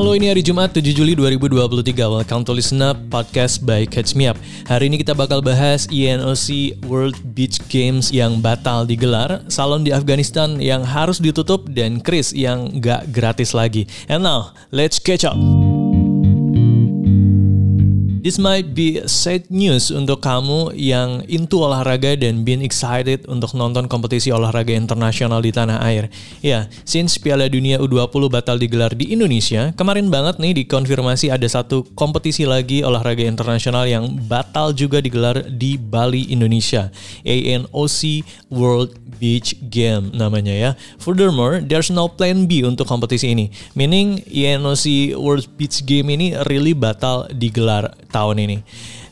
Halo, ini hari Jumat 7 Juli 2023. Welcome to Listen Up Podcast by Catch Me Up. Hari ini kita bakal bahas INOC World Beach Games yang batal digelar, salon di Afghanistan yang harus ditutup, dan Chris yang gak gratis lagi. And now, let's catch up. This might be sad news untuk kamu yang into olahraga dan been excited untuk nonton kompetisi olahraga internasional di tanah air. Ya, since Piala Dunia U20 batal digelar di Indonesia, kemarin banget nih dikonfirmasi ada satu kompetisi lagi olahraga internasional yang batal juga digelar di Bali, Indonesia. ANOC World Beach Game namanya ya. Furthermore, there's no plan B untuk kompetisi ini. Meaning ANOC World Beach Game ini really batal digelar tahun ini.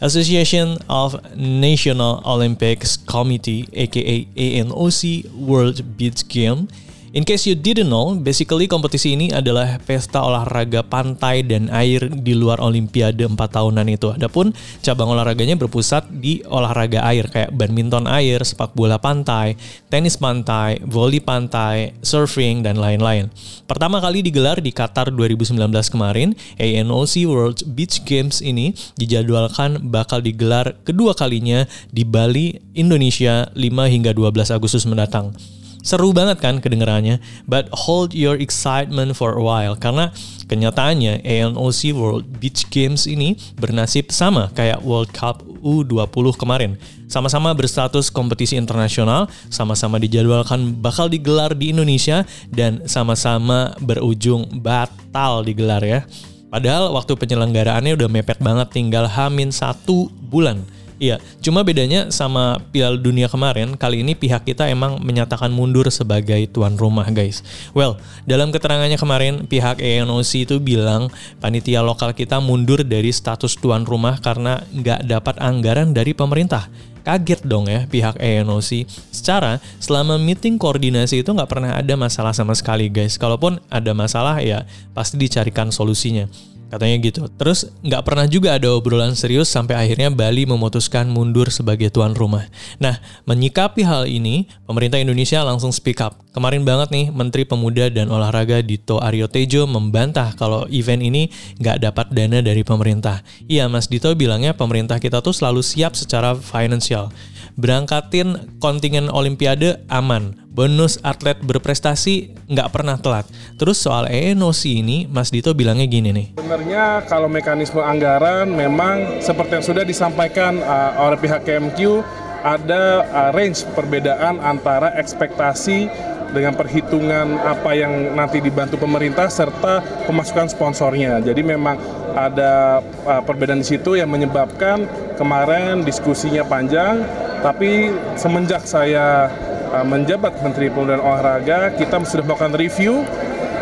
Association of National Olympics Committee aka ANOC World Beach Game In case you didn't know, basically kompetisi ini adalah pesta olahraga pantai dan air di luar Olimpiade 4 tahunan itu. Adapun cabang olahraganya berpusat di olahraga air kayak badminton air, sepak bola pantai, tenis pantai, voli pantai, surfing, dan lain-lain. Pertama kali digelar di Qatar 2019 kemarin, ANOC World Beach Games ini dijadwalkan bakal digelar kedua kalinya di Bali, Indonesia 5 hingga 12 Agustus mendatang. Seru banget kan kedengarannya, but hold your excitement for a while karena kenyataannya ANOC World Beach Games ini bernasib sama kayak World Cup U20 kemarin. Sama-sama berstatus kompetisi internasional, sama-sama dijadwalkan bakal digelar di Indonesia dan sama-sama berujung batal digelar ya. Padahal waktu penyelenggaraannya udah mepet banget tinggal hamin satu bulan Iya, cuma bedanya sama Piala Dunia kemarin, kali ini pihak kita emang menyatakan mundur sebagai tuan rumah, guys. Well, dalam keterangannya kemarin, pihak ENOC itu bilang panitia lokal kita mundur dari status tuan rumah karena nggak dapat anggaran dari pemerintah. Kaget dong ya pihak ENOC. Secara, selama meeting koordinasi itu nggak pernah ada masalah sama sekali, guys. Kalaupun ada masalah ya pasti dicarikan solusinya. Katanya gitu. Terus nggak pernah juga ada obrolan serius sampai akhirnya Bali memutuskan mundur sebagai tuan rumah. Nah, menyikapi hal ini, pemerintah Indonesia langsung speak up. Kemarin banget nih, Menteri Pemuda dan Olahraga Dito Aryo Tejo membantah kalau event ini nggak dapat dana dari pemerintah. Iya, Mas Dito bilangnya pemerintah kita tuh selalu siap secara finansial. Berangkatin kontingen Olimpiade aman, bonus atlet berprestasi nggak pernah telat. Terus soal ENOC ini, Mas Dito bilangnya gini nih. Sebenarnya kalau mekanisme anggaran memang seperti yang sudah disampaikan uh, oleh pihak KMQ ada uh, range perbedaan antara ekspektasi dengan perhitungan apa yang nanti dibantu pemerintah serta pemasukan sponsornya. Jadi memang ada uh, perbedaan di situ yang menyebabkan kemarin diskusinya panjang, tapi semenjak saya uh, menjabat Menteri Pemuda dan Olahraga, kita sudah melakukan review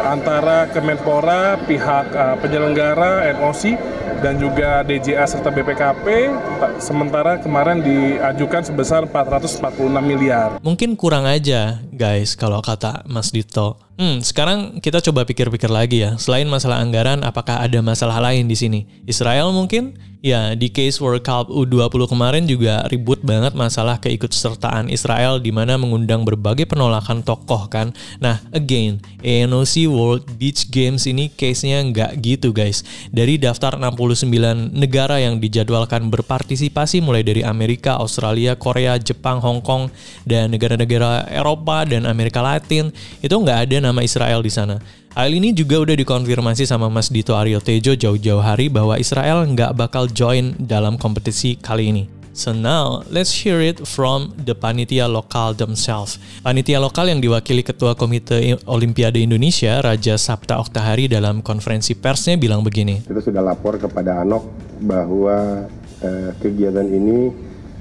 antara Kemenpora, pihak uh, penyelenggara, NOC, dan juga DJA serta BPKP sementara kemarin diajukan sebesar 446 miliar. Mungkin kurang aja guys kalau kata Mas Dito. Hmm, sekarang kita coba pikir-pikir lagi ya. Selain masalah anggaran, apakah ada masalah lain di sini? Israel mungkin? Ya, di case World Cup U20 kemarin juga ribut banget masalah keikutsertaan Israel di mana mengundang berbagai penolakan tokoh kan. Nah, again, ANOC World Beach Games ini case-nya nggak gitu guys. Dari daftar 69 negara yang dijadwalkan berpartisipasi mulai dari Amerika, Australia, Korea, Jepang, Hong Kong, dan negara-negara Eropa dan Amerika Latin, itu nggak ada nama Israel di sana. Hal ini juga udah dikonfirmasi sama Mas Dito Aryo Tejo jauh-jauh hari bahwa Israel nggak bakal join dalam kompetisi kali ini. So now, let's hear it from the panitia lokal themselves. Panitia lokal yang diwakili Ketua Komite Olimpiade Indonesia, Raja Sabta Oktahari dalam konferensi persnya bilang begini. Kita sudah lapor kepada ANOK bahwa eh, kegiatan ini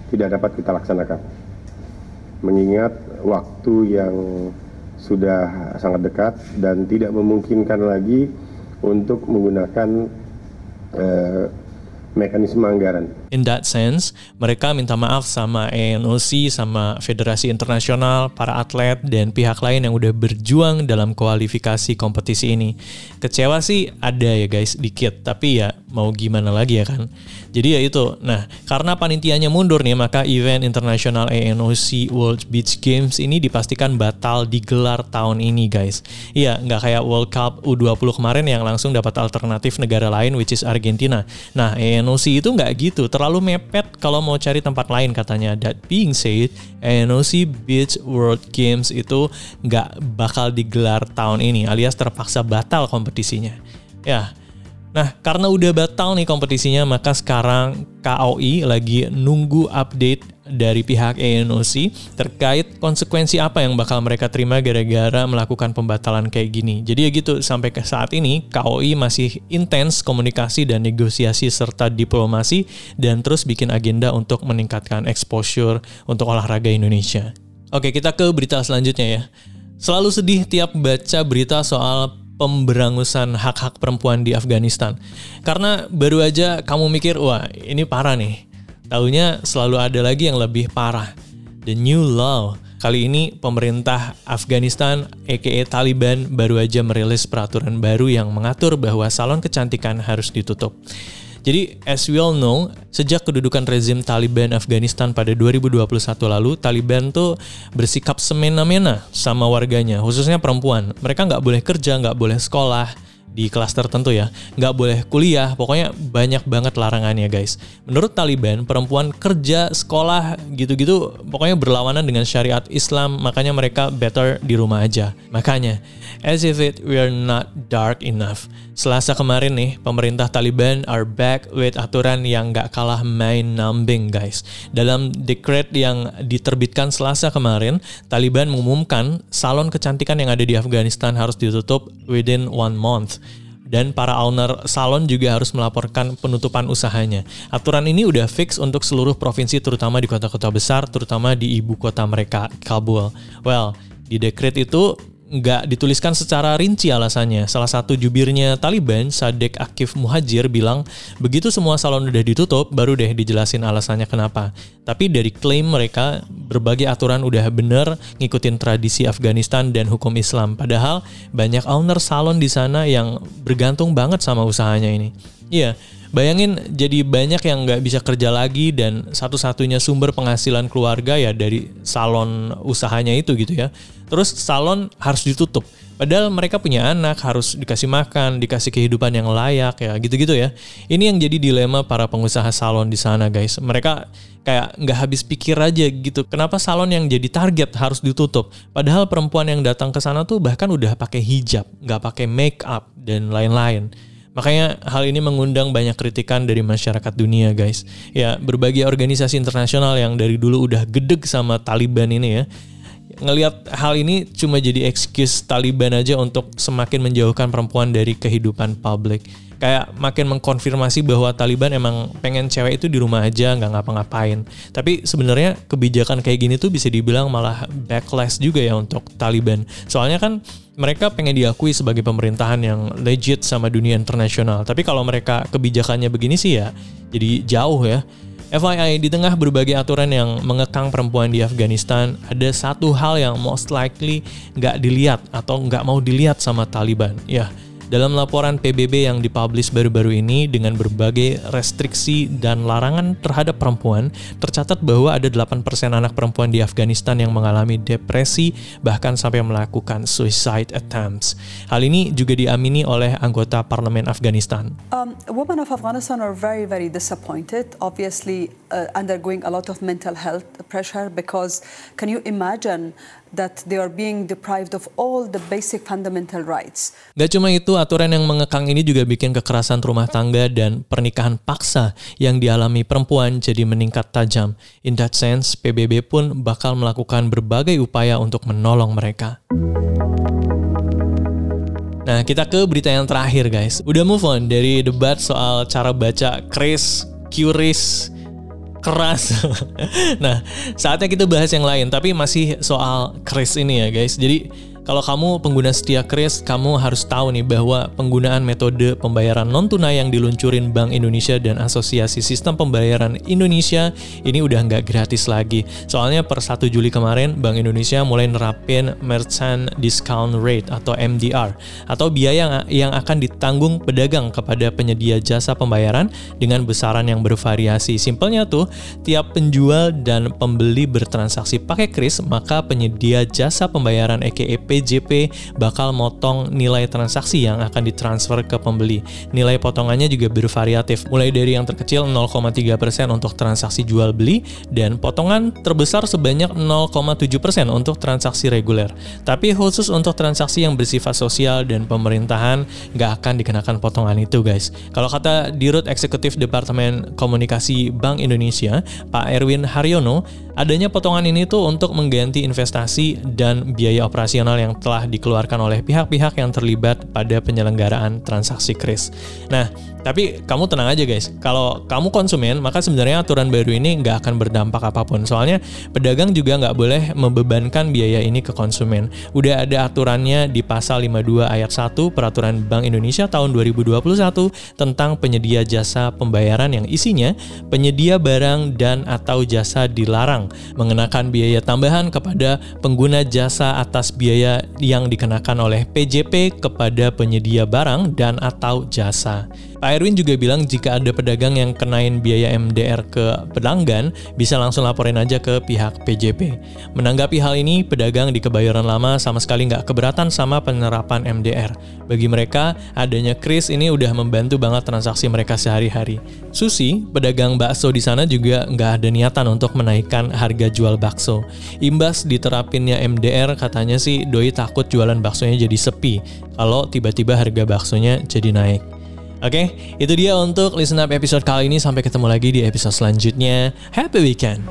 tidak dapat kita laksanakan. Mengingat waktu yang sudah sangat dekat dan tidak memungkinkan lagi untuk menggunakan eh, mekanisme anggaran. In that sense, mereka minta maaf sama ENOC, sama Federasi Internasional, para atlet, dan pihak lain yang udah berjuang dalam kualifikasi kompetisi ini. Kecewa sih ada ya guys, dikit. Tapi ya mau gimana lagi ya kan. Jadi ya itu. Nah, karena panitianya mundur nih, maka event internasional ENOC World Beach Games ini dipastikan batal digelar tahun ini guys. Iya, nggak kayak World Cup U20 kemarin yang langsung dapat alternatif negara lain which is Argentina. Nah, ENOC itu nggak gitu, terlalu mepet kalau mau cari tempat lain katanya. That being said, ENOC Beach World Games itu nggak bakal digelar tahun ini alias terpaksa batal kompetisinya. Ya, Nah, karena udah batal nih kompetisinya, maka sekarang KOI lagi nunggu update dari pihak ENOC terkait konsekuensi apa yang bakal mereka terima gara-gara melakukan pembatalan kayak gini. Jadi ya gitu, sampai ke saat ini KOI masih intens komunikasi dan negosiasi serta diplomasi dan terus bikin agenda untuk meningkatkan exposure untuk olahraga Indonesia. Oke, kita ke berita selanjutnya ya. Selalu sedih tiap baca berita soal pemberangusan hak-hak perempuan di Afghanistan. Karena baru aja kamu mikir, wah ini parah nih. Taunya selalu ada lagi yang lebih parah. The New Law. Kali ini pemerintah Afghanistan aka Taliban baru aja merilis peraturan baru yang mengatur bahwa salon kecantikan harus ditutup. Jadi, as we all know, sejak kedudukan rezim Taliban Afghanistan pada 2021 lalu, Taliban tuh bersikap semena-mena sama warganya, khususnya perempuan. Mereka nggak boleh kerja, nggak boleh sekolah, di kelas tertentu ya, nggak boleh kuliah, pokoknya banyak banget larangannya guys. Menurut Taliban, perempuan kerja, sekolah, gitu-gitu, pokoknya berlawanan dengan syariat Islam, makanya mereka better di rumah aja. Makanya, as if it were not dark enough. Selasa kemarin nih, pemerintah Taliban are back with aturan yang nggak kalah main numbing guys. Dalam dekret yang diterbitkan Selasa kemarin, Taliban mengumumkan salon kecantikan yang ada di Afghanistan harus ditutup within one month dan para owner salon juga harus melaporkan penutupan usahanya. Aturan ini udah fix untuk seluruh provinsi terutama di kota-kota besar, terutama di ibu kota mereka, Kabul. Well, di dekret itu nggak dituliskan secara rinci alasannya. Salah satu jubirnya Taliban, Sadek Akif Muhajir, bilang begitu semua salon udah ditutup, baru deh dijelasin alasannya kenapa. Tapi dari klaim mereka, berbagai aturan udah bener ngikutin tradisi Afghanistan dan hukum Islam. Padahal banyak owner salon di sana yang bergantung banget sama usahanya ini. Iya, bayangin jadi banyak yang nggak bisa kerja lagi dan satu-satunya sumber penghasilan keluarga ya dari salon usahanya itu gitu ya. Terus salon harus ditutup. Padahal mereka punya anak, harus dikasih makan, dikasih kehidupan yang layak ya, gitu-gitu ya. Ini yang jadi dilema para pengusaha salon di sana, guys. Mereka kayak nggak habis pikir aja gitu. Kenapa salon yang jadi target harus ditutup? Padahal perempuan yang datang ke sana tuh bahkan udah pakai hijab, nggak pakai make up dan lain-lain. Makanya hal ini mengundang banyak kritikan dari masyarakat dunia, guys. Ya, berbagai organisasi internasional yang dari dulu udah gedeg sama Taliban ini ya ngelihat hal ini cuma jadi excuse Taliban aja untuk semakin menjauhkan perempuan dari kehidupan publik. Kayak makin mengkonfirmasi bahwa Taliban emang pengen cewek itu di rumah aja nggak ngapa-ngapain. Tapi sebenarnya kebijakan kayak gini tuh bisa dibilang malah backlash juga ya untuk Taliban. Soalnya kan mereka pengen diakui sebagai pemerintahan yang legit sama dunia internasional. Tapi kalau mereka kebijakannya begini sih ya jadi jauh ya. FYI, di tengah berbagai aturan yang mengekang perempuan di Afghanistan, ada satu hal yang most likely nggak dilihat atau nggak mau dilihat sama Taliban. Ya, dalam laporan PBB yang dipublish baru-baru ini dengan berbagai restriksi dan larangan terhadap perempuan, tercatat bahwa ada 8% anak perempuan di Afghanistan yang mengalami depresi bahkan sampai melakukan suicide attempts. Hal ini juga diamini oleh anggota parlemen Afghanistan. Um, women of Afghanistan are very very disappointed, obviously uh, undergoing a lot of mental health pressure because can you imagine that they are being deprived of all the basic fundamental rights. Gak cuma itu, aturan yang mengekang ini juga bikin kekerasan rumah tangga dan pernikahan paksa yang dialami perempuan jadi meningkat tajam. In that sense, PBB pun bakal melakukan berbagai upaya untuk menolong mereka. Nah, kita ke berita yang terakhir, guys. Udah move on dari debat soal cara baca Chris, Curis, keras. nah, saatnya kita bahas yang lain, tapi masih soal Chris ini ya guys. Jadi Kalau kamu pengguna setia Kris, kamu harus tahu nih bahwa penggunaan metode pembayaran non tunai yang diluncurin Bank Indonesia dan Asosiasi Sistem Pembayaran Indonesia ini udah nggak gratis lagi. Soalnya per 1 Juli kemarin Bank Indonesia mulai nerapin Merchant Discount Rate atau MDR atau biaya yang, yang akan ditanggung pedagang kepada penyedia jasa pembayaran dengan besaran yang bervariasi. Simpelnya tuh, tiap penjual dan pembeli bertransaksi pakai Kris, maka penyedia jasa pembayaran EKEP PJP bakal motong nilai transaksi yang akan ditransfer ke pembeli. Nilai potongannya juga bervariatif, mulai dari yang terkecil 0,3% untuk transaksi jual beli dan potongan terbesar sebanyak 0,7% untuk transaksi reguler. Tapi khusus untuk transaksi yang bersifat sosial dan pemerintahan nggak akan dikenakan potongan itu guys. Kalau kata Dirut Eksekutif Departemen Komunikasi Bank Indonesia, Pak Erwin Haryono, adanya potongan ini tuh untuk mengganti investasi dan biaya operasional yang telah dikeluarkan oleh pihak-pihak yang terlibat pada penyelenggaraan transaksi kris. Nah, tapi kamu tenang aja guys, kalau kamu konsumen, maka sebenarnya aturan baru ini nggak akan berdampak apa pun. Soalnya pedagang juga nggak boleh membebankan biaya ini ke konsumen. Udah ada aturannya di pasal 52 ayat 1 Peraturan Bank Indonesia tahun 2021 tentang penyedia jasa pembayaran yang isinya penyedia barang dan atau jasa dilarang mengenakan biaya tambahan kepada pengguna jasa atas biaya yang dikenakan oleh PJP kepada penyedia barang dan atau jasa. Pak Erwin juga bilang jika ada pedagang yang kenain biaya MDR ke pelanggan, bisa langsung laporin aja ke pihak PJP. Menanggapi hal ini, pedagang di kebayoran lama sama sekali nggak keberatan sama penerapan MDR. Bagi mereka, adanya kris ini udah membantu banget transaksi mereka sehari-hari. Susi, pedagang bakso di sana juga nggak ada niatan untuk menaikkan harga jual bakso. Imbas diterapinnya MDR, katanya sih doi takut jualan baksonya jadi sepi kalau tiba-tiba harga baksonya jadi naik. Oke, okay, itu dia untuk listen up episode kali ini. Sampai ketemu lagi di episode selanjutnya. Happy weekend!